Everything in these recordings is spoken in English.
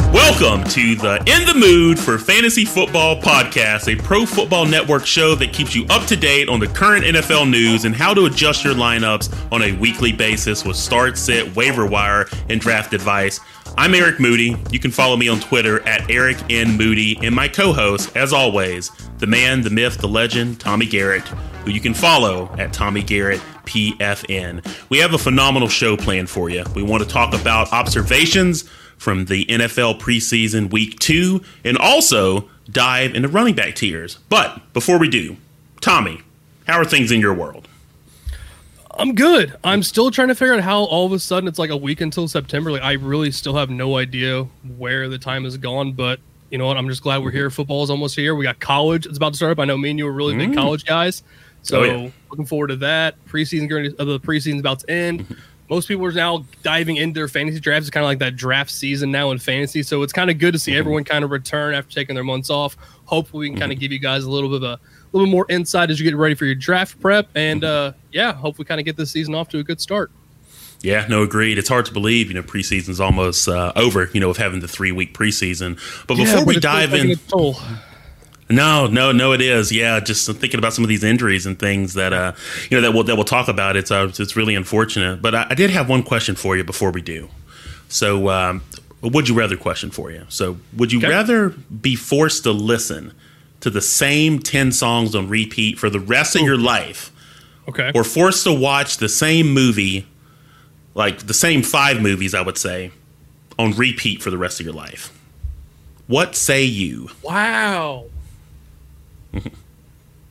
Welcome to the In the Mood for Fantasy Football podcast, a pro football network show that keeps you up to date on the current NFL news and how to adjust your lineups on a weekly basis with start, sit, waiver wire, and draft advice. I'm Eric Moody. You can follow me on Twitter at Eric N. Moody, and my co host, as always, the man, the myth, the legend, Tommy Garrett, who you can follow at Tommy Garrett PFN. We have a phenomenal show planned for you. We want to talk about observations from the NFL preseason week two and also dive into running back tiers. But before we do, Tommy, how are things in your world? I'm good. I'm still trying to figure out how all of a sudden it's like a week until September. Like I really still have no idea where the time has gone, but you know what? I'm just glad we're mm-hmm. here. Football is almost here. We got college. It's about to start up. I know me and you are really big mm-hmm. college guys. So Oh, yeah. looking forward to that. Preseason, uh, the preseason's about to end. Mm-hmm. Most people are now diving into their fantasy drafts. It's kind of like that draft season now in fantasy. So it's kind of good to see everyone kind of return after taking their months off. Hopefully, we can kind of give you guys a little bit of a little bit more insight as you get ready for your draft prep. And uh, yeah, hopefully, kind of get this season off to a good start. Yeah, no, agreed. It's hard to believe, you know, preseason's almost uh, over, you know, with having the three week preseason. But before Yeah, but we dive in. No, no, no. It is. Yeah, just thinking about some of these injuries and things that uh, you know that we'll that we'll talk about. It's uh, it's really unfortunate. But I, I did have one question for you before we do. So, um, a would you rather question for you? So, would you Okay. rather be forced to listen to the same ten songs on repeat for the rest of your life, Okay. or forced to watch the same movie, like the same five movies, I would say, on repeat for the rest of your life? What say you? Wow.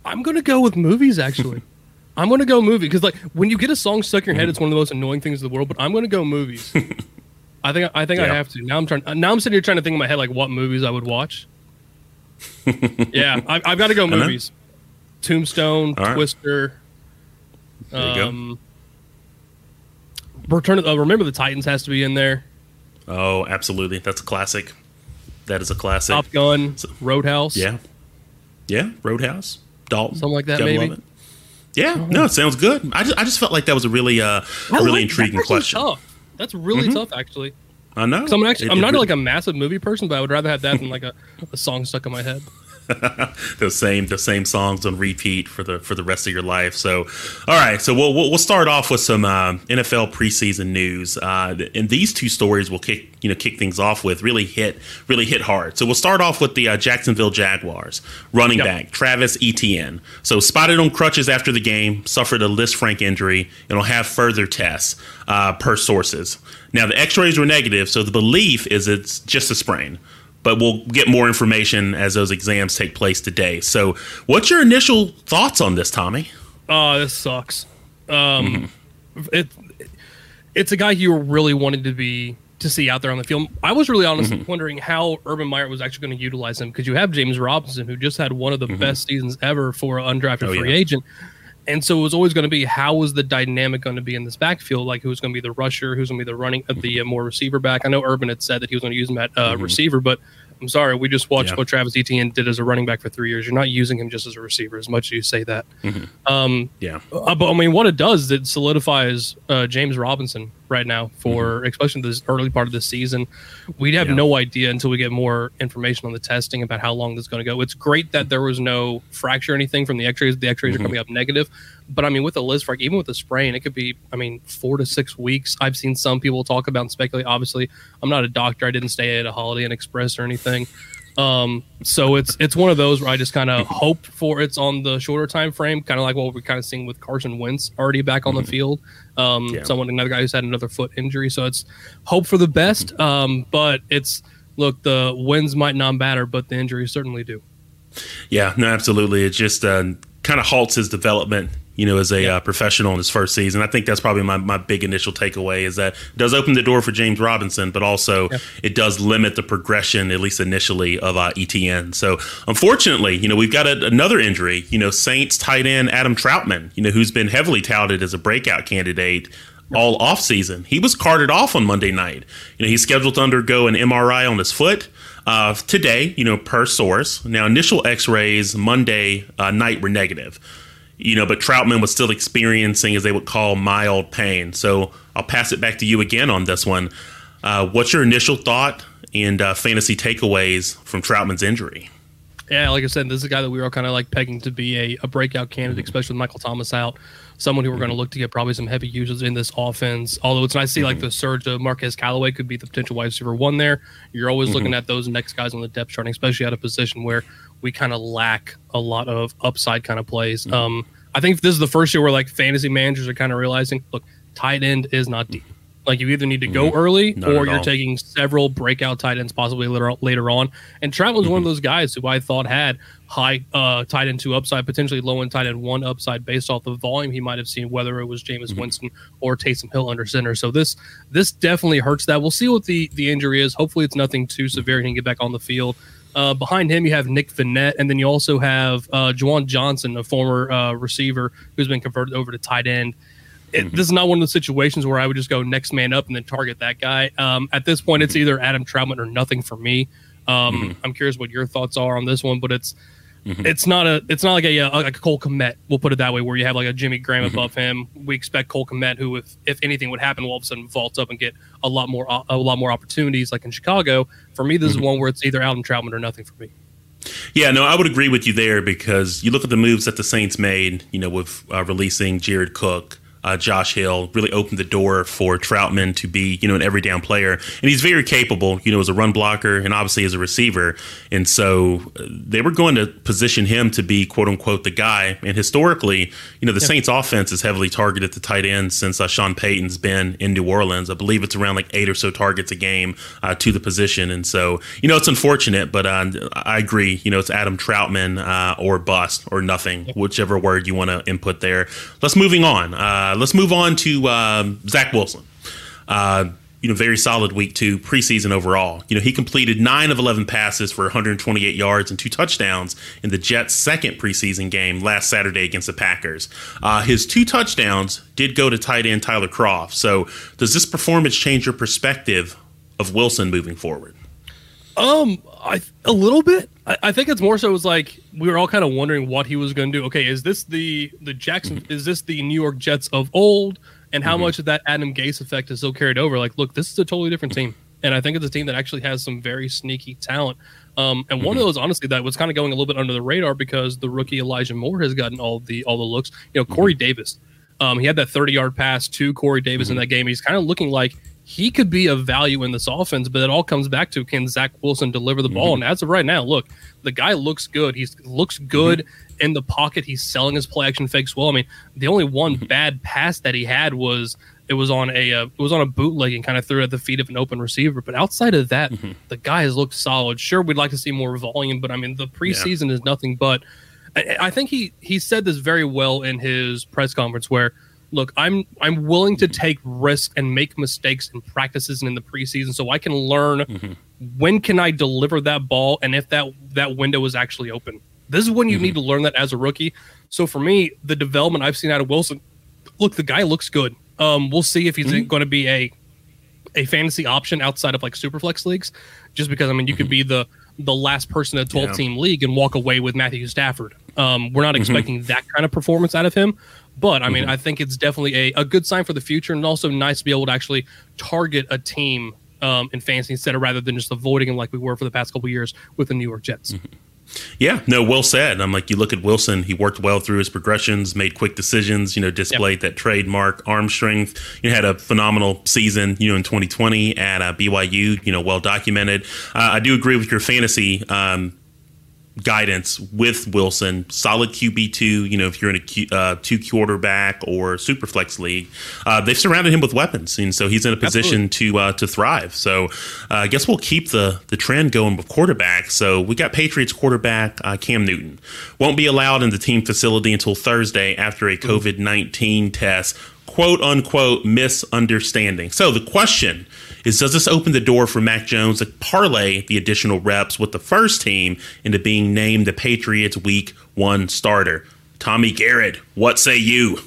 I'm gonna go with movies. Actually, I'm gonna go movie because like when you get a song stuck in your head, it's one of the most annoying things in the world. But I'm gonna go movies. I think I think I have to. Now I'm trying. Now I'm sitting here trying to think in my head like what movies I would watch. yeah, I, I've got to go movies. Tombstone, right. Twister. There you go. Um, Return of uh, Remember the Titans has to be in there. Oh, absolutely. That's a classic. That is a classic. Top Gun, Roadhouse. Yeah. Yeah. Roadhouse. Dalton. Something like that, Gotta maybe. Yeah. No, it sounds good. I just, I just felt like that was a really, uh, a really like- intriguing that's question. Mm-hmm. Tough. That's really tough, actually. I know. I'm actually It- I'm not really- like a massive movie person, but I would rather have that than like a, a song stuck in my head. the same the same songs on repeat for the for the rest of your life. So, all right. So we'll we'll, we'll start off with some uh, NFL preseason news, uh, and these two stories will kick you know kick things off with really hit really hit hard. So we'll start off with the uh, Jacksonville Jaguars running Yep. back Travis Etienne. So spotted on crutches after the game, suffered a Lisfranc injury, and will have further tests uh, per sources. Now the X-rays were negative, so the belief is it's just a sprain but we'll get more information as those exams take place today. So, what's your initial thoughts on this, Tommy? Oh, this sucks. Um, Mm-hmm. it, it's a guy you really wanted to be to see out there on the field. I was really honestly Mm-hmm. wondering how Urban Meyer was actually going to utilize him because you have James Robinson who just had one of the best seasons ever for an undrafted Mm-hmm. Oh, free yeah. agent. And so it was always going to be how was the dynamic going to be in this backfield? Like who's going to be the rusher? Who's going to be the running of the uh, more receiver back? I know Urban had said that he was going to use him at uh, receiver, but I'm sorry, we just watched Mm-hmm. Yeah. what Travis Etienne did as a running back for three years. You're not using him just as a receiver as much as you say that. Um, Yeah, uh, but I mean, what it does it solidifies uh, James Robinson right now for mm-hmm. especially this early part of the season. We have Yeah. no idea until we get more information on the testing about how long this is going to go. It's great that there was no fracture or anything from the X-rays. The X-rays are mm-hmm. coming up negative, but I mean, with a fracture, even with a sprain, it could be I mean four to six weeks. I've seen some people talk about and speculate. Obviously, I'm not a doctor. I didn't stay at a Holiday Inn Express or anything. Um, so it's it's one of those where I just kind of hope for it's on the shorter time frame, kind of like what we're kind of seeing with Carson Wentz already back on the field. Um, Yeah. someone another guy who's had another foot injury, so it's hope for the best. Um, but it's look the wins might not matter, but the injuries certainly do. Yeah, no, absolutely. It just uh, kind of halts his development, you know, as a uh, professional in his first season. I think that's probably my, my big initial takeaway is that it does open the door for James Robinson, but also it does limit the progression, at least initially, of uh, Etienne. So, unfortunately, you know, we've got a, another injury. You know, Saints tight end Adam Trautman, you know, who's been heavily touted as a breakout candidate all offseason. He was carted off on Monday night. You know, he's scheduled to undergo an MRI on his foot uh, today, you know, per source. Now, initial x rays Monday uh, night were negative, you know, but Trautman was still experiencing, as they would call, mild pain. So I'll pass it back to you again on this one. Uh, what's your initial thought and uh, fantasy takeaways from Trautman's injury? Yeah, like I said, this is a guy that we were kind of like pegging to be a, a breakout candidate, mm-hmm. especially with Michael Thomas out. Someone who we're going to mm-hmm. look to get probably some heavy users in this offense. Although it's nice to see like the mm-hmm. surge of Marquez Callaway could be the potential wide receiver one there. You're always looking at those next guys on the depth chart, especially at a position where we kind of lack a lot of upside kind of plays. Um, I think this is the first year where like fantasy managers are kind of realizing, look, tight end is not deep. Like you either need to go early Not or you're all. taking several breakout tight ends possibly later, later on. And Trout was one of those guys who I thought had high uh, tight end two upside, potentially low end tight end one upside based off the volume he might have seen, whether it was Jameis Winston or Taysom Hill under center. So this this definitely hurts that. We'll see what the the injury is. Hopefully it's nothing too severe. He can get back on the field. Uh, behind him, you have Nick Vannett, and then you also have uh, Juwan Johnson, a former uh, receiver who's been converted over to tight end it, this is not one of the situations where I would just go next man up and then target that guy. Um, at this point, it's either Adam Trautman or nothing for me. Um, I'm curious what your thoughts are on this one, but it's it's not a it's not like a, uh like a Cole Kmet. We'll put it that way, where you have like a Jimmy Graham above him. We expect Cole Kmet, who if if anything would happen, will all of a sudden vault up and get a lot more a lot more opportunities, like in Chicago. For me, this is one where it's either Adam Trautman or nothing for me. Yeah, no, I would agree with you there because you look at the moves that the Saints made, you know, with uh, releasing Jared Cook, uh, Josh Hill, really opened the door for Trautman to be, you know, an every down player. And he's very capable, you know, as a run blocker and obviously as a receiver. And so uh, they were going to position him to be, quote unquote, the guy. And historically, you know, the Saints offense is heavily targeted to tight ends since uh, Sean Payton's been in New Orleans. I believe it's around like eight or so targets a game uh, to the position. And so, you know, it's unfortunate, but uh, I agree. You know, it's Adam Trautman uh, or bust or nothing, whichever word you want to input there. Let's moving on. Let's move on to um, Zach Wilson. Uh, you know, very solid week two preseason overall. You know, he completed nine of 11 passes for 128 yards and two touchdowns in the Jets' second preseason game last Saturday against the Packers. Uh, his two touchdowns did go to tight end Tyler Kroft. So, does this performance change your perspective of Wilson moving forward? Um, I a little bit. I, I think it's more so. It was like we were all kind of wondering what he was going to do. Okay, is this the the Jackson? Mm-hmm. Is this the New York Jets of old? And how mm-hmm. much of that Adam Gase effect is still carried over? Like, look, this is a totally different team, and I think it's a team that actually has some very sneaky talent. Um, and one of mm-hmm. those, honestly, that was kind of going a little bit under the radar because the rookie Elijah Moore has gotten all the all the looks. You know, Corey Davis. Um, he had that 30 yard pass to Corey Davis in that game. He's kind of looking like he could be of value in this offense, but it all comes back to can Zach Wilson deliver the ball? Mm-hmm. And as of right now, look, the guy looks good. He looks mm-hmm. good in the pocket. He's selling his play action fakes well. I mean, the only one mm-hmm. bad pass that he had was it was on a uh, it was on a bootleg and kind of threw it at the feet of an open receiver. But outside of that, the guy has looked solid. Sure, we'd like to see more volume, but I mean, the preseason is nothing but. I, I think he he said this very well in his press conference where look i'm i'm willing to take risks and make mistakes in practices and in the preseason so i can learn mm-hmm. when can i deliver that ball and if that that window is actually open. This is when you mm-hmm. need to learn that as a rookie. So for me the development i've seen out of wilson look the guy looks good. Um we'll see if he's mm-hmm. going to be a a fantasy option outside of like superflex leagues just because i mean you could be the the last person in a 12 Yeah. team league and walk away with matthew stafford. Um, we're not expecting that kind of performance out of him but i mean i think it's definitely a, a good sign for the future and also nice to be able to actually target a team um, in fantasy instead of rather than just avoiding them like we were for the past couple years with the new york jets Yeah, no, well said. I'm like, you look at Wilson, he worked well through his progressions, made quick decisions, you know, displayed yep. that trademark arm strength. You know, had a phenomenal season, you know, in 2020 at uh, BYU, you know, well documented. Uh, I do agree with your fantasy um, guidance with Wilson. Solid QB two. You know, if you're in a Q, uh, two quarterback or super flex league, uh, they've surrounded him with weapons, and so he's in a position Absolutely. to uh, to thrive. So uh, I guess we'll keep the the trend going with quarterback. So we got Patriots quarterback uh, Cam Newton won't be allowed in the team facility until Thursday after a mm-hmm. COVID nineteen test. Quote unquote misunderstanding. So the question is does this open the door for Mac Jones to parlay the additional reps with the first team into being named the Patriots week one starter? Tommy Garrett, what say you?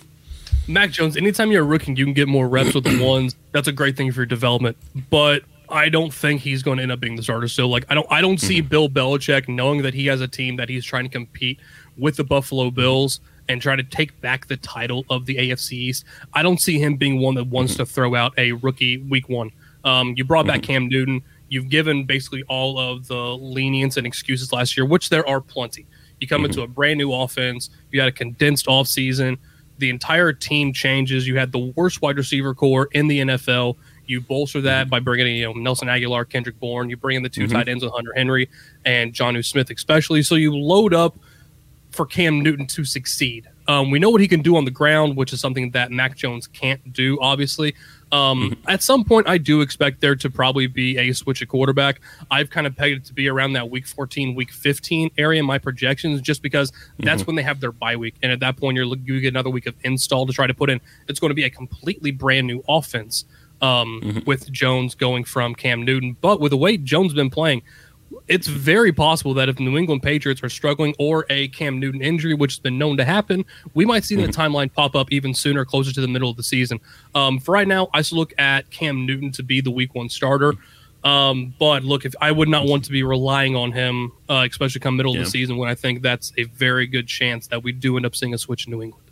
Mac Jones, anytime you're a rookie, you can get more reps with the ones. That's a great thing for your development. But I don't think he's going to end up being the starter. So, like, I don't, I don't see mm-hmm. Bill Belichick knowing that he has a team that he's trying to compete with the Buffalo Bills and try to take back the title of the AFC East. I don't see him being one that wants mm-hmm. to throw out a rookie week one. Um, you brought back mm-hmm. Cam Newton. You've given basically all of the lenience and excuses last year, which there are plenty. You come mm-hmm. into a brand new offense. You had a condensed offseason. The entire team changes. You had the worst wide receiver corps in the NFL. You bolster that mm-hmm. by bringing in you know Nelson Agholor, Kendrick Bourne. You bring in the 2 mm-hmm. tight ends with Hunter Henry and Jonnu Smith, especially. So you load up for Cam Newton to succeed. Um, we know what he can do on the ground, which is something that Mac Jones can't do, obviously. Um, mm-hmm. At some point, I do expect there to probably be a switch at quarterback. I've kind of pegged it to be around that week 14, week 15 area in my projections, just because that's mm-hmm. when they have their bye week. And at that point, you're you get another week of install to try to put in. It's going to be a completely brand new offense um, mm-hmm. with Jones going from Cam Newton. But with the way Jones been playing, it's very possible that if New England Patriots are struggling or a Cam Newton injury, which has been known to happen, we might see the mm-hmm. timeline pop up even sooner, closer to the middle of the season. Um, for right now, I still look at Cam Newton to be the Week One starter. Um, but look, if I would not want to be relying on him, uh, especially come middle yeah. of the season, when I think that's a very good chance that we do end up seeing a switch in New England.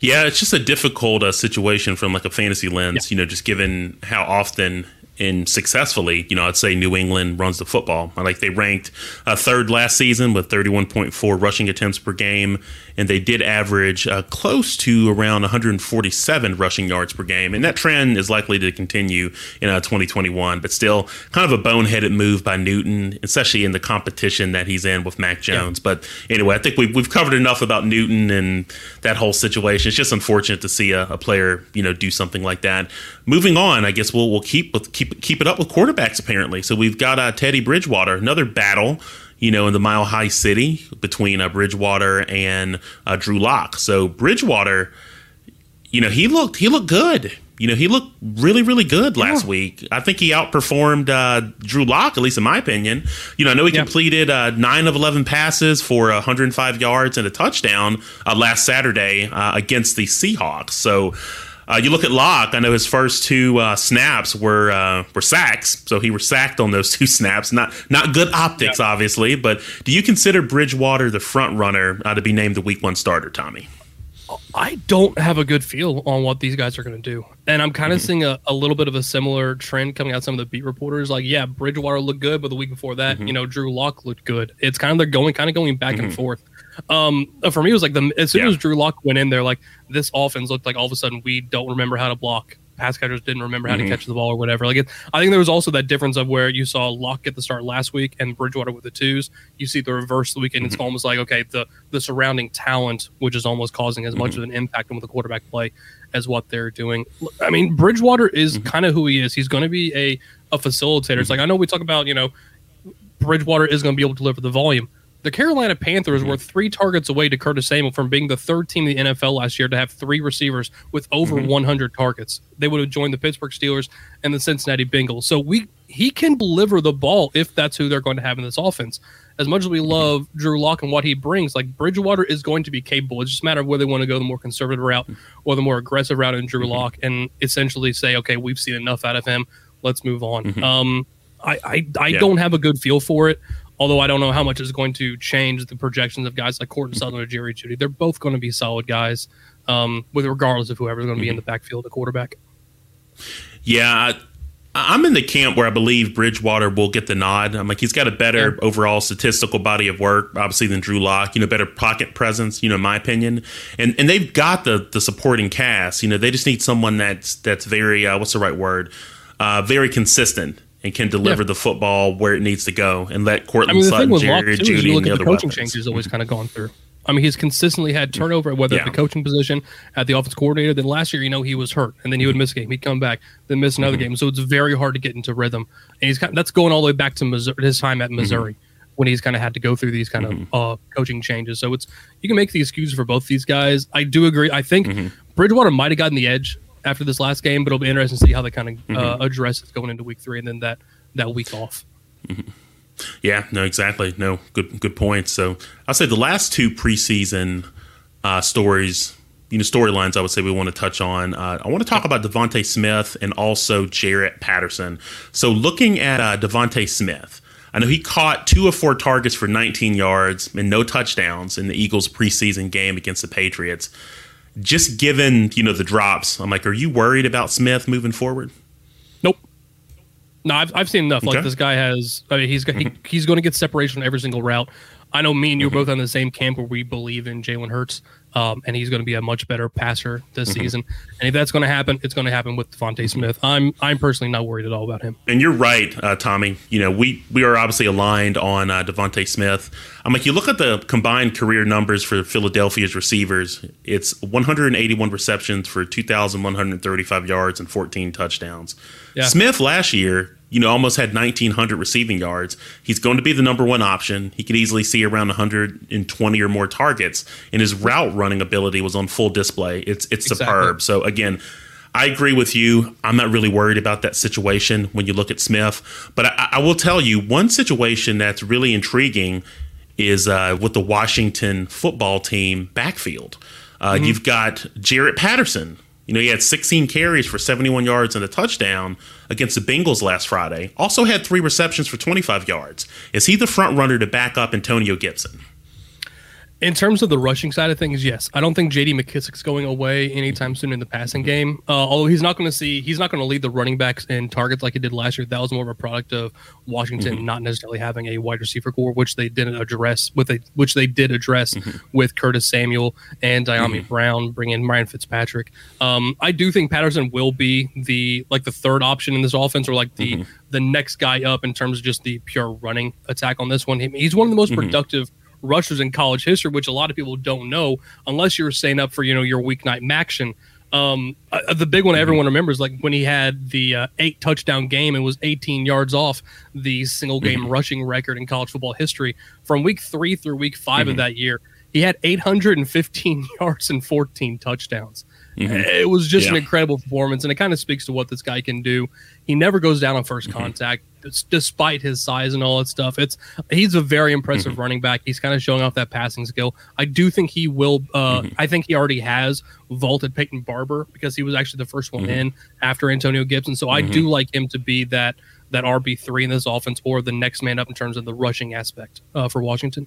Yeah, it's just a difficult uh, situation from like a fantasy lens. Yeah. You know, just given how often and successfully, you know, I'd say New England runs the football. Like they ranked uh, third last season with 31.4 rushing attempts per game, and they did average uh, close to around 147 rushing yards per game. And that trend is likely to continue in uh, 2021, but still kind of a boneheaded move by Newton, especially in the competition that he's in with Mac Jones. Yeah. But anyway, I think we've, we've covered enough about Newton and that whole situation. It's just unfortunate to see a, a player, you know, do something like that. Moving on, I guess we'll, we'll keep with keep keep it up with quarterbacks. Apparently, so we've got uh, Teddy Bridgewater, another battle. You know, in the Mile High City between uh, Bridgewater and uh, Drew Lock. So Bridgewater, you know, he looked he looked good. You know, he looked really, really good last yeah. week. I think he outperformed uh, Drew Lock, at least in my opinion. You know, I know he yeah. completed uh, nine of 11 passes for 105 yards and a touchdown uh, last Saturday uh, against the Seahawks. So, uh, you look at Lock. I know his first two uh, snaps were uh, were sacks, so he was sacked on those two snaps. Not not good optics, yeah. obviously. But do you consider Bridgewater the front runner uh, to be named the Week One starter, Tommy? I don't have a good feel on what these guys are going to do, and I'm kind of mm-hmm. seeing a, a little bit of a similar trend coming out. Some of the beat reporters, like, yeah, Bridgewater looked good, but the week before that, mm-hmm. you know, Drew Lock looked good. It's kind of they're going, kind of going back mm-hmm. and forth. Um, uh, for me, it was like the as soon yeah. as Drew Lock went in there, like this offense looked like all of a sudden we don't remember how to block. Pass catchers didn't remember how mm-hmm. to catch the ball or whatever. Like, it, I think there was also that difference of where you saw Lock get the start last week and Bridgewater with the twos. You see the reverse the weekend. Mm-hmm. It's almost like okay, the the surrounding talent, which is almost causing as much mm-hmm. of an impact on the quarterback play as what they're doing. I mean, Bridgewater is mm-hmm. kind of who he is. He's going to be a a facilitator. It's like I know we talk about you know Bridgewater is going to be able to deliver the volume the Carolina Panthers mm-hmm. were three targets away to Curtis Samuel from being the third team in the NFL last year to have three receivers with over mm-hmm. 100 targets. They would have joined the Pittsburgh Steelers and the Cincinnati Bengals. So we he can deliver the ball if that's who they're going to have in this offense. As much as we mm-hmm. love Drew Lock and what he brings, like Bridgewater is going to be capable. It's just a matter of whether they want to go the more conservative route or the more aggressive route in Drew mm-hmm. Lock and essentially say, okay, we've seen enough out of him. Let's move on. Mm-hmm. Um, I I, I yeah. don't have a good feel for it. Although I don't know how much is going to change the projections of guys like Courtland Sutton or Jerry Jeudy. They're both going to be solid guys, um, with regardless of whoever's going to be mm-hmm. in the backfield, the quarterback. Yeah, I'm in the camp where I believe Bridgewater will get the nod. I'm like he's got a better yeah. overall statistical body of work, obviously than Drew Lock. You know, better pocket presence. You know, in my opinion, and and they've got the the supporting cast. You know, they just need someone that's that's very uh, what's the right word, uh, very consistent and can deliver yeah. the football where it needs to go and let Courtland I mean, Sutton, Jared, you look at the, the coaching changes always kind of gone through. I mean, he's consistently had turnover, whether yeah. at the coaching position, at the offense coordinator. Then last year, you know, he was hurt, and then he would miss a game. He'd come back, then miss another mm-hmm. game. So it's very hard to get into rhythm. And he's kind of, that's going all the way back to Missouri, his time at Missouri mm-hmm. when he's kind of had to go through these kind mm-hmm. of uh, coaching changes. So it's you can make the excuse for both these guys. I do agree. I think mm-hmm. Bridgewater might have gotten the edge after this last game, but it'll be interesting to see how they kind of uh, mm-hmm. address it going into week three and then that that week off. Mm-hmm. Yeah, no, exactly. No, good good points. So I'll say the last two preseason uh, stories, you know, storylines I would say we want to touch on. Uh, I want to talk about DeVonta Smith and also Jaret Patterson. So looking at uh, DeVonta Smith, I know he caught two of four targets for 19 yards and no touchdowns in the Eagles preseason game against the Patriots. Just given, you know, the drops, I'm like, are you worried about Smith moving forward? Nope. No, I've, I've seen enough. Okay. Like this guy has, I mean, he's he, he's going to get separation on every single route. I know me and you are mm-hmm. both on the same camp where we believe in Jalen Hurts, um, and he's going to be a much better passer this mm-hmm. season. And if that's going to happen, it's going to happen with DeVonta Smith. I'm I'm personally not worried at all about him. And you're right, uh, Tommy. You know we we are obviously aligned on uh, DeVonta Smith. I'm like you look at the combined career numbers for Philadelphia's receivers. It's 181 receptions for 2,135 yards and 14 touchdowns. Yeah. Smith last year you know, almost had 1,900 receiving yards. He's going to be the number one option. He could easily see around 120 or more targets, and his route running ability was on full display. It's it's exactly. superb. So again. I agree with you. I'm not really worried about that situation when you look at Smith. But I, I will tell you one situation that's really intriguing is uh, with the Washington football team backfield. Uh, mm-hmm. You've got Jaret Patterson, you know, he had 16 carries for 71 yards and a touchdown against the Bengals last Friday. Also had three receptions for 25 yards. Is he the front runner to back up Antonio Gibson? In terms of the rushing side of things, yes, I don't think J.D. McKissic's going away anytime soon in the passing game. Uh, although he's not going to see, he's not going to lead the running backs in targets like he did last year. That was more of a product of Washington mm-hmm. not necessarily having a wide receiver corps, which they didn't address with a, which they did address mm-hmm. with Curtis Samuel and Dyami mm-hmm. Brown, bringing in Ryan Fitzpatrick. Um, I do think Patterson will be the like the third option in this offense, or like the mm-hmm. the next guy up in terms of just the pure running attack on this one. He's one of the most mm-hmm. Rushers in college history, which a lot of people don't know unless you're staying up for you know your weeknight action. Um, uh, the big one mm-hmm. everyone remembers, like when he had the uh, eight touchdown game and was 18 yards off the single game mm-hmm. rushing record in college football history from week three through week 5 mm-hmm. of that year. He had 815 yards and 14 touchdowns. Mm-hmm. It was just yeah. an incredible performance, and it kind of speaks to what this guy can do. He never goes down on 1st mm-hmm. contact, despite his size and all that stuff. It's he's a very impressive mm-hmm. running back. He's kind of showing off that passing skill. I do think he will. Uh, mm-hmm. I think he already has vaulted Peyton Barber because he was actually the first one mm-hmm. in after Antonio Gibson. So I do mm-hmm. like him to be that that RB three in this offense or the next man up in terms of the rushing aspect uh, for Washington.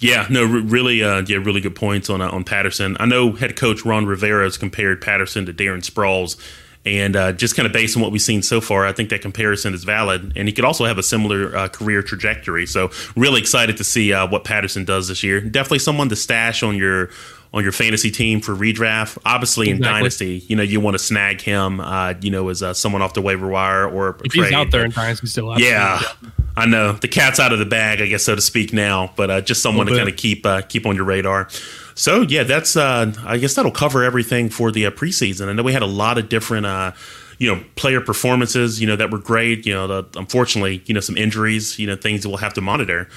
Yeah, no, really, uh, yeah, really good points on uh, on Patterson. I know head coach Ron Rivera has compared Patterson to Darren Sproles, and uh, just kind of based on what we've seen so far, I think that comparison is valid. And he could also have a similar uh, career trajectory. So, really excited to see uh, what Patterson does this year. Definitely someone to stash on your on your fantasy team for redraft. Obviously, exactly. in dynasty, you know you want to snag him, uh, you know, as uh, someone off the waiver wire or if trade. he's out there in dynasty still. Yeah, I know the cat's out of the bag, I guess so to speak now, but uh, just someone to kind of keep uh, keep on your radar. So yeah, that's uh, I guess that'll cover everything for the uh, preseason. I know we had a lot of different you know player performances you know that were great you know the, unfortunately you know some injuries you know things that we'll have to monitor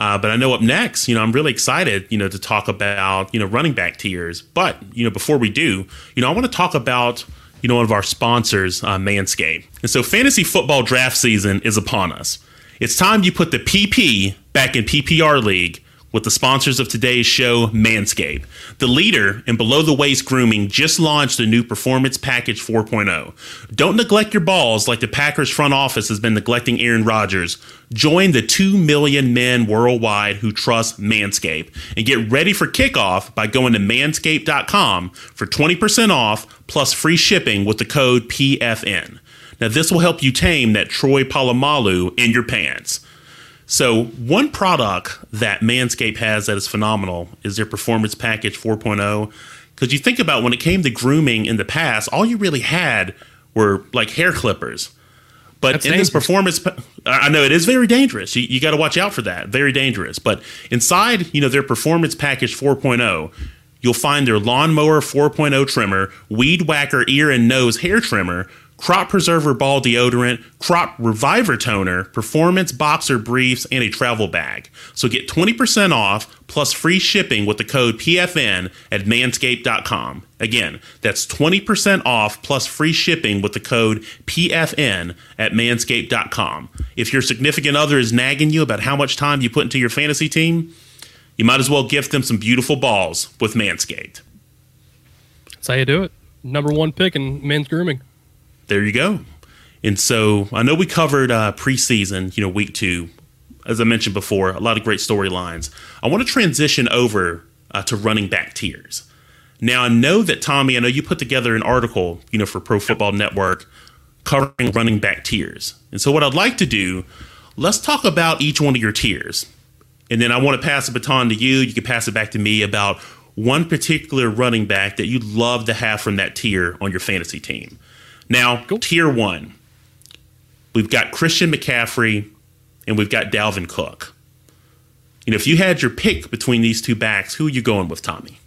uh, but I know up next, you know, I'm really excited, you know, to talk about, you know, running back tiers. But, you know, before we do, you know, I want to talk about, you know, one of our sponsors, uh, Manscaped. And so fantasy football draft season is upon us. It's time you put the PP back in PPR League with the sponsors of today's show, Manscaped. The leader in below the waist grooming just launched a new Performance Package 4.0. Don't neglect your balls like the Packers front office has been neglecting Aaron Rodgers. Join the 2 million men worldwide who trust Manscaped and get ready for kickoff by going to manscaped.com for 20% off plus free shipping with the code PFN. Now, this will help you tame that Troy Polamalu in your pants. So, one product that Manscaped has that is phenomenal is their Performance Package 4.0. Because you think about when it came to grooming in the past, all you really had were like hair clippers. But That's in this dangerous. performance, I know it is very dangerous. You, you got to watch out for that. Very dangerous. But inside, you know, their Performance Package 4.0, you'll find their Lawnmower 4.0 trimmer, Weed Whacker ear and nose hair trimmer, Crop Preserver ball deodorant, Crop Reviver toner, Performance boxer briefs, and a travel bag. So get 20% off plus free shipping with the code PFN at manscaped.com. Again, that's 20% off plus free shipping with the code PFN at manscaped.com. If your significant other is nagging you about how much time you put into your fantasy team, you might as well gift them some beautiful balls with Manscaped. That's how you do it. Number one pick in men's grooming. There you go. And so I know we covered uh, preseason, you know, week two. As I mentioned before, a lot of great storylines. I want to transition over uh, to running back tiers. Now I know that Tommy, I know you put together an article, you know, for Pro Football Network covering running back tiers. And so what I'd like to do, let's talk about each one of your tiers. And then I want to pass the baton to you. You can pass it back to me about one particular running back that you'd love to have from that tier on your fantasy team. Now, tier one, we've got Christian McCaffrey and we've got Dalvin Cook. You know, if you had your pick between these two backs, who are you going with, Tommy?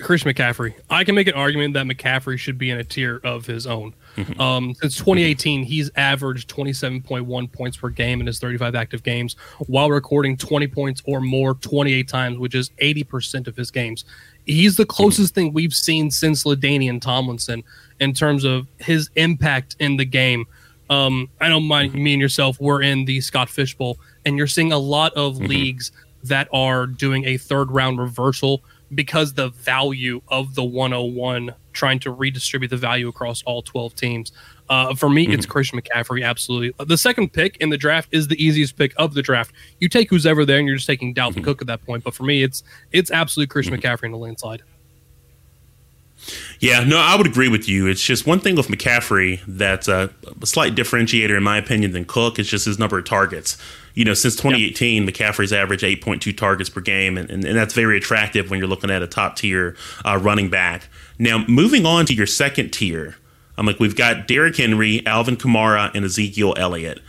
Chris McCaffrey. I can make an argument that McCaffrey should be in a tier of his own. Um, since 2018, he's averaged 27.1 points per game in his 35 active games, while recording 20 points or more 28 times, which is 80% of his games. He's the closest thing we've seen since LaDainian Tomlinson in terms of his impact in the game. Um, I know my, mm-hmm. me and yourself were in the Scott Fish Bowl, and you're seeing a lot of mm-hmm. leagues that are doing a third round reversal because the value of the 101 trying to redistribute the value across all 12 teams. Uh, for me, it's mm-hmm. Christian McCaffrey. Absolutely. Uh, the second pick in the draft is the easiest pick of the draft. You take who's ever there, and you're just taking Dalvin Cook at that point. But for me, it's it's absolutely Christian McCaffrey in the landslide. Yeah, no, I would agree with you. It's just one thing with McCaffrey that's a, a slight differentiator, in my opinion, than Cook. It's just his number of targets. You know, since 2018, McCaffrey's averaged 8.2 targets per game, and, and, and that's very attractive when you're looking at a top tier uh, running back. Now, moving on to your second tier, I'm like, we've got Derrick Henry, Alvin Kamara, and Ezekiel Elliott.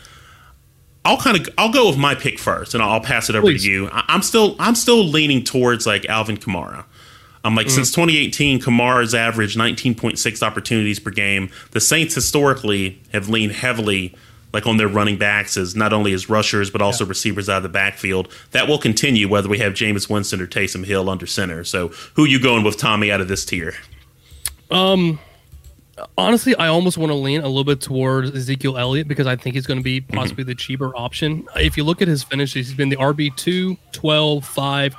I'll kind of I'll go with my pick first, and I'll pass it over Please. to you. I'm still I'm still leaning towards like Alvin Kamara. I'm like, since 2018, Kamara's averaged 19.6 opportunities per game. The Saints historically have leaned heavily like on their running backs as not only as rushers but also receivers out of the backfield. That will continue whether we have Jameis Winston or Taysom Hill under center. So, who you going with, Tommy, out of this tier? Um honestly, I almost want to lean a little bit towards Ezekiel Elliott because I think he's going to be possibly the cheaper option. If you look at his finishes, he's been the RB2, 12, 5,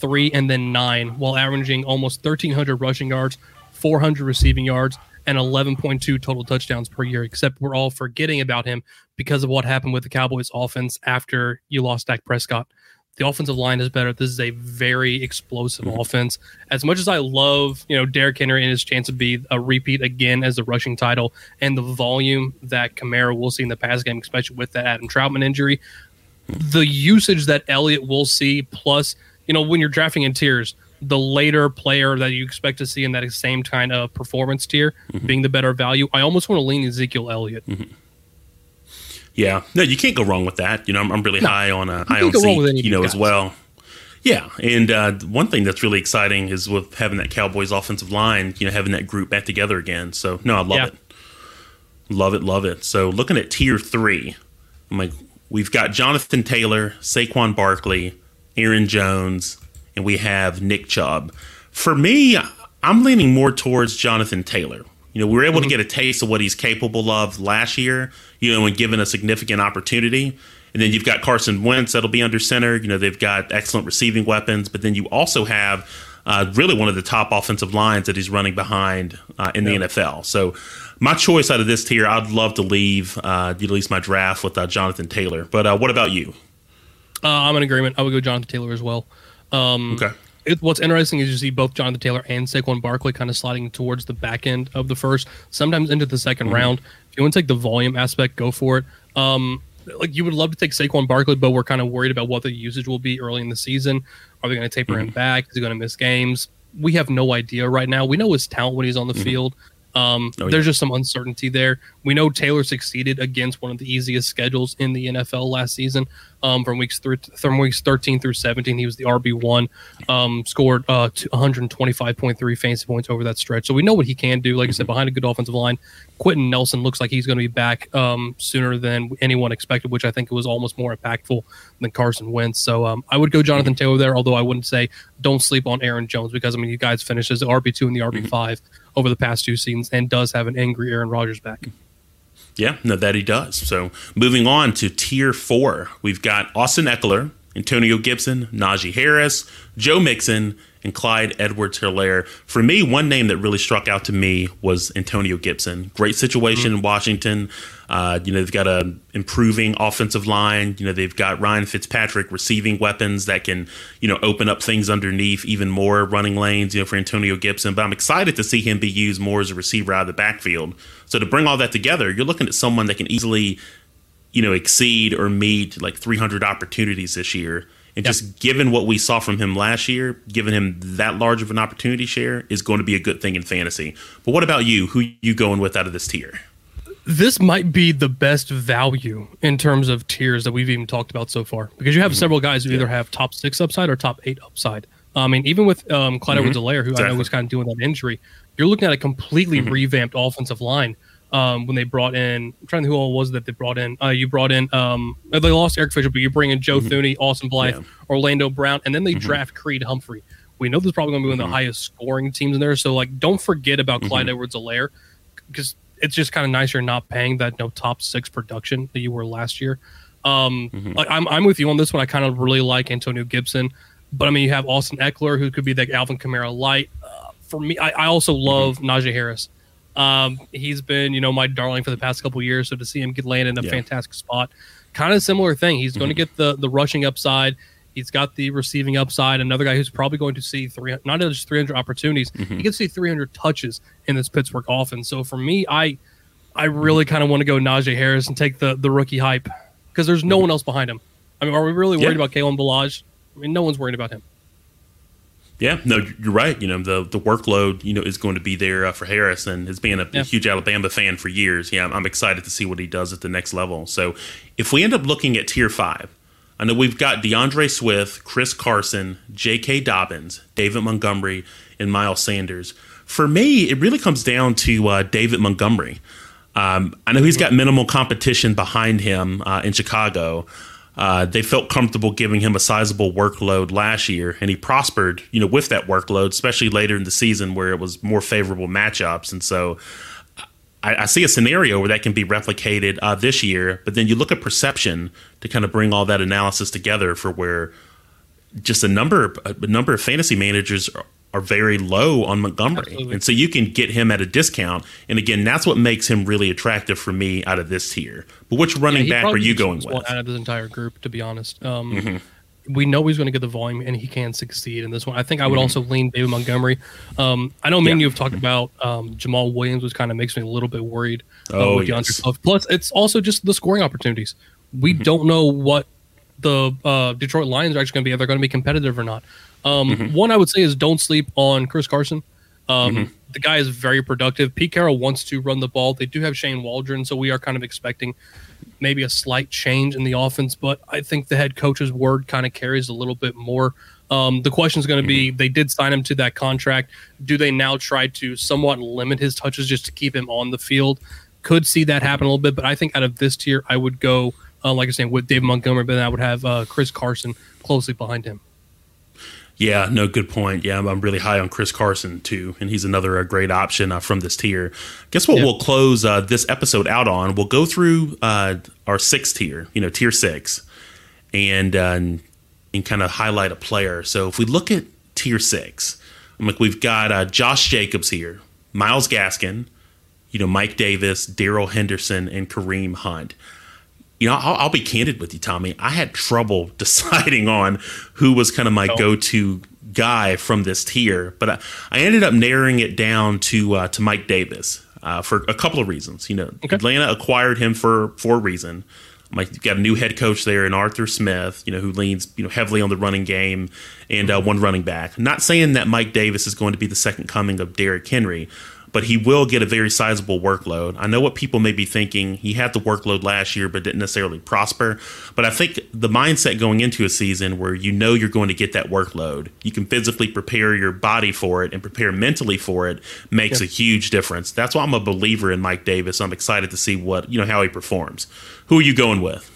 3, and then 9, while averaging almost 1,300 rushing yards, 400 receiving yards, and 11.2 total touchdowns per year. Except we're all forgetting about him because of what happened with the Cowboys offense after you lost Dak Prescott. The offensive line is better. This is a very explosive mm-hmm. offense. As much as I love, you know, Derrick Henry and his chance to be a repeat again as the rushing title and the volume that Kamara will see in the pass game, especially with that Adam Trautman injury, the usage that Elliott will see, plus, you know, when you're drafting in tiers, the later player that you expect to see in that same kind of performance tier being the better value, I almost want to lean Ezekiel Elliott. Yeah, no, you can't go wrong with that. You know, I'm, I'm really high on uh, high on go wrong with Zeke, you know, as well. Yeah, and uh, one thing that's really exciting is with having that Cowboys offensive line, you know, having that group back together again. So no, I love Yeah. it, love it, love it. So looking at tier three, I'm like, we've got Jonathan Taylor, Saquon Barkley, Aaron Jones, and we have Nick Chubb. For me, I'm leaning more towards Jonathan Taylor You know, we were able mm-hmm. to get a taste of what he's capable of last year, you know, when given a significant opportunity. And then you've got Carson Wentz that'll be under center. You know, they've got excellent receiving weapons, but then you also have uh, really one of the top offensive lines that he's running behind uh, in the NFL. So, my choice out of this tier, I'd love to leave uh, at least my draft with uh, Jonathan Taylor. But uh, what about you? Uh, I'm in agreement. I would go Jonathan Taylor as well. Um, okay. It, what's interesting is you see both Jonathan Taylor and Saquon Barkley kind of sliding towards the back end of the first, sometimes into the 2nd mm-hmm. round. If you want to take the volume aspect, go for it. Um, like you would love to take Saquon Barkley, but we're kind of worried about what the usage will be early in the season. Are they going to taper mm-hmm. him back? Is he going to miss games? We have no idea right now. We know his talent when he's on the mm-hmm. field. Um, oh, there's just some uncertainty there. We know Taylor succeeded against one of the easiest schedules in the NFL last season. Um, from weeks through from weeks 13 through 17, he was the RB one, um, scored uh, 125.3 fantasy points over that stretch. So we know what he can do. Like I said, mm-hmm. behind a good offensive line, Quenton Nelson looks like he's going to be back um, sooner than anyone expected, which I think was almost more impactful than Carson Wentz. So um, I would go Jonathan Taylor there, although I wouldn't say don't sleep on Aaron Jones because I mean you guys finished as the RB two and the RB 5 mm-hmm. Over the past two seasons and does have an angry Aaron Rodgers back. Yeah, no, that he does. So moving on to tier four, we've got Austin Ekeler, Antonio Gibson, Najee Harris, Joe Mixon, and Clyde Edwards Helaire. For me, one name that really struck out to me was Antonio Gibson. Great situation mm-hmm. in Washington. Uh, you know, they've got a improving offensive line. You know, they've got Ryan Fitzpatrick receiving weapons that can, you know, open up things underneath even more running lanes, you know, for Antonio Gibson. But I'm excited to see him be used more as a receiver out of the backfield. So to bring all that together, you're looking at someone that can easily, you know, exceed or meet like 300 opportunities this year. And yep. just given what we saw from him last year, giving him that large of an opportunity share is going to be a good thing in fantasy. But what about you? Who you going with out of this tier? this might be the best value in terms of tiers that we've even talked about so far because you have mm-hmm. several guys who yeah. either have top six upside or top eight upside. I mean, even with um, Clyde mm-hmm. Edwards-Helaire, who exactly. I know was kind of doing that injury, you're looking at a completely mm-hmm. revamped offensive line. Um, when they brought in, I'm trying to who all was that they brought in. Uh, you brought in, um, they lost Eric Fisher, but you bring in Joe mm-hmm. Thuney, Austin Blythe, yeah. Orlando Brown, and then they mm-hmm. draft Creed Humphrey. We know this is probably going to be one of the mm-hmm. highest scoring teams in there. So, like, don't forget about Clyde Edwards-Helaire because it's just kind of nice you're not paying that no top six production that you were last year. Um, mm-hmm. like I'm, I'm with you on this one. I kind of really like Antonio Gibson, but I mean, you have Austin Ekeler who could be like Alvin Kamara light. Uh, for me, I, I also love mm-hmm. Najee Harris. Um, he's been, you know, my darling for the past couple years. So to see him get landed in a yeah. fantastic spot, kind of similar thing. He's mm-hmm. going to get the the rushing upside. He's got the receiving upside. Another guy who's probably going to see three, not just 300 opportunities, mm-hmm. he can see 300 touches in this Pittsburgh offense. So for me, I I really kind of want to go Najee Harris and take the the rookie hype because there's no mm-hmm. one else behind him. I mean, are we really worried yeah. about Kalen Ballage? I mean, no one's worried about him. Yeah, no, you're right. You know, the the workload, you know, is going to be there uh, for Harris, and has been a, yeah. a, huge Alabama fan for years. Yeah, I'm, I'm excited to see what he does at the next level. So, if we end up looking at Tier Five, I know we've got D'Andre Swift, Chris Carson, J.K. Dobbins, David Montgomery, and Miles Sanders. For me, it really comes down to uh, David Montgomery. Um, I know he's got minimal competition behind him uh, in Chicago. Uh, they felt comfortable giving him a sizable workload last year, and he prospered, you know, with that workload, especially later in the season where it was more favorable matchups. And so, I, I see a scenario where that can be replicated uh, this year. But then you look at perception to kind of bring all that analysis together for where just a number a number of fantasy managers are very low on Montgomery. Absolutely. And so you can get him at a discount. And again, that's what makes him really attractive for me out of this tier. But which running yeah, back are you going with? Out of this entire group, to be honest. Um, mm-hmm. We know he's going to get the volume and he can succeed in this one. I think I would mm-hmm. also lean David Montgomery. Um, I know many yeah. of you have talked about um, Jamaal Williams, which kind of makes me a little bit worried uh, oh, with yes. Plus, it's also just the scoring opportunities. We mm-hmm. don't know what the uh, Detroit Lions are actually going to be. If they're going to be competitive or not. Um, mm-hmm. One I would say is don't sleep on Chris Carson. Um, mm-hmm. The guy is very productive. Pete Carroll wants to run the ball. They do have Shane Waldron, so we are kind of expecting maybe a slight change in the offense. But I think the head coach's word kind of carries a little bit more. Um, the question is going to be: mm-hmm. They did sign him to that contract. Do they now try to somewhat limit his touches just to keep him on the field? Could see that happen a little bit, but I think out of this tier, I would go, uh, like I said, with Dave Montgomery, but then I would have uh, Chris Carson closely behind him. Yeah, no, good point. Yeah, I'm, I'm really high on Chris Carson too, and he's another uh, great option uh, from this tier. Guess what? Yeah. We'll close uh, this episode out on. We'll go through uh, our sixth tier, you know, tier six, and uh, and, and kind of highlight a player. So if we look at tier six, I'm like we've got uh, Josh Jacobs here, Myles Gaskin, you know, Mike Davis, Darrell Henderson, and Kareem Hunt you know, I'll, I'll, be candid with you, Tommy. I had trouble deciding on who was kind of my Oh. go-to guy from this tier, but I, I ended up narrowing it down to uh, to Mike Davis uh, for a couple of reasons. You know, Okay. Atlanta acquired him for for a reason. Mike got a new head coach there in Arthur Smith, you know, who leans you know heavily on the running game and uh, one running back. Not saying that Mike Davis is going to be the second coming of Derrick Henry, but he will get a very sizable workload. I know what people may be thinking. He had the workload last year, but didn't necessarily prosper. But I think the mindset going into a season where you know you're going to get that workload, you can physically prepare your body for it and prepare mentally for it makes a huge difference. That's why I'm a believer in Mike Davis. I'm excited to see what you know how he performs. Who are you going with?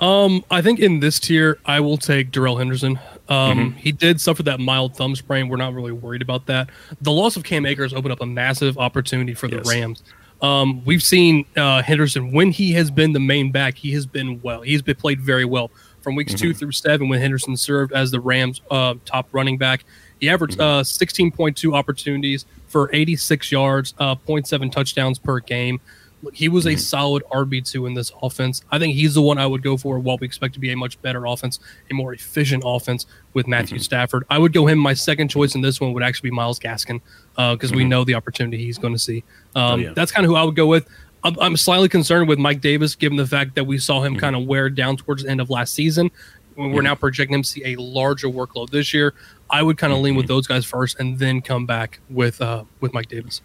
Um, I think in this tier, I will take Darrell Henderson. Um, he did suffer that mild thumb sprain. We're not really worried about that. The loss of Cam Akers opened up a massive opportunity for the Yes. Rams. Um, we've seen uh, Henderson when he has been the main back, he has been well. He's been played very well from weeks two through seven when Henderson served as the Rams' uh, top running back. He averaged uh, 16.2 opportunities for 86 yards, uh, 0.7 touchdowns per game. Look, He was a mm. solid RB2 in this offense. I think he's the one I would go for while we expect to be a much better offense, a more efficient offense with Matthew mm-hmm. Stafford. I would go him. My second choice in this one would actually be Myles Gaskin uh, because we mm-hmm. know the opportunity he's going to see. Oh, um, yeah. That's kind of who I would go with. I'm, I'm slightly concerned with Mike Davis given the fact that we saw him mm-hmm. kind of wear down towards the end of last season. We're now projecting him to see a larger workload this year. I would kind of lean with those guys first and then come back with uh, with Mike Davis.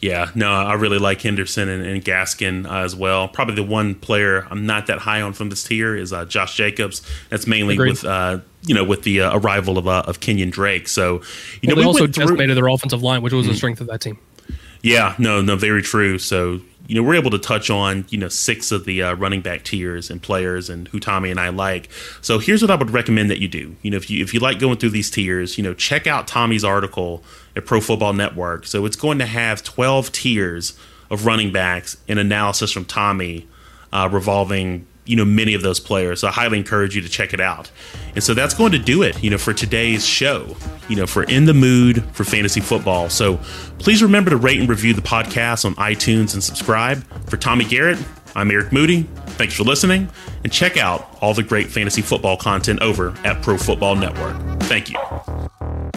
Yeah, no, I really like Henderson and, and Gaskin uh, as well. Probably the one player I'm not that high on from this tier is uh, Josh Jacobs. That's mainly Agreed. with uh, you know with the uh, arrival of uh, of Kenyan Drake. So you Well, know they also went through- Mm. decimated their offensive line, which was the strength of that team. Yeah, no, no, very true. So, you know, we're able to touch on, you know, six of the uh, running back tiers and players and who Tommy and I like. So here's what I would recommend that you do. You know, if you if you like going through these tiers, you know, check out Tommy's article at Pro Football Network. So it's going to have 12 tiers of running backs and analysis from Tommy uh, revolving you know many of those players. So I highly encourage you to check it out. And so that's going to do it, you know, for today's show. You know, for in the mood for fantasy football. So please remember to rate and review the podcast on iTunes and subscribe. For Tommy Garrett, I'm Eric Moody. Thanks for listening, and check out all the great fantasy football content over at Pro Football Network. Thank you.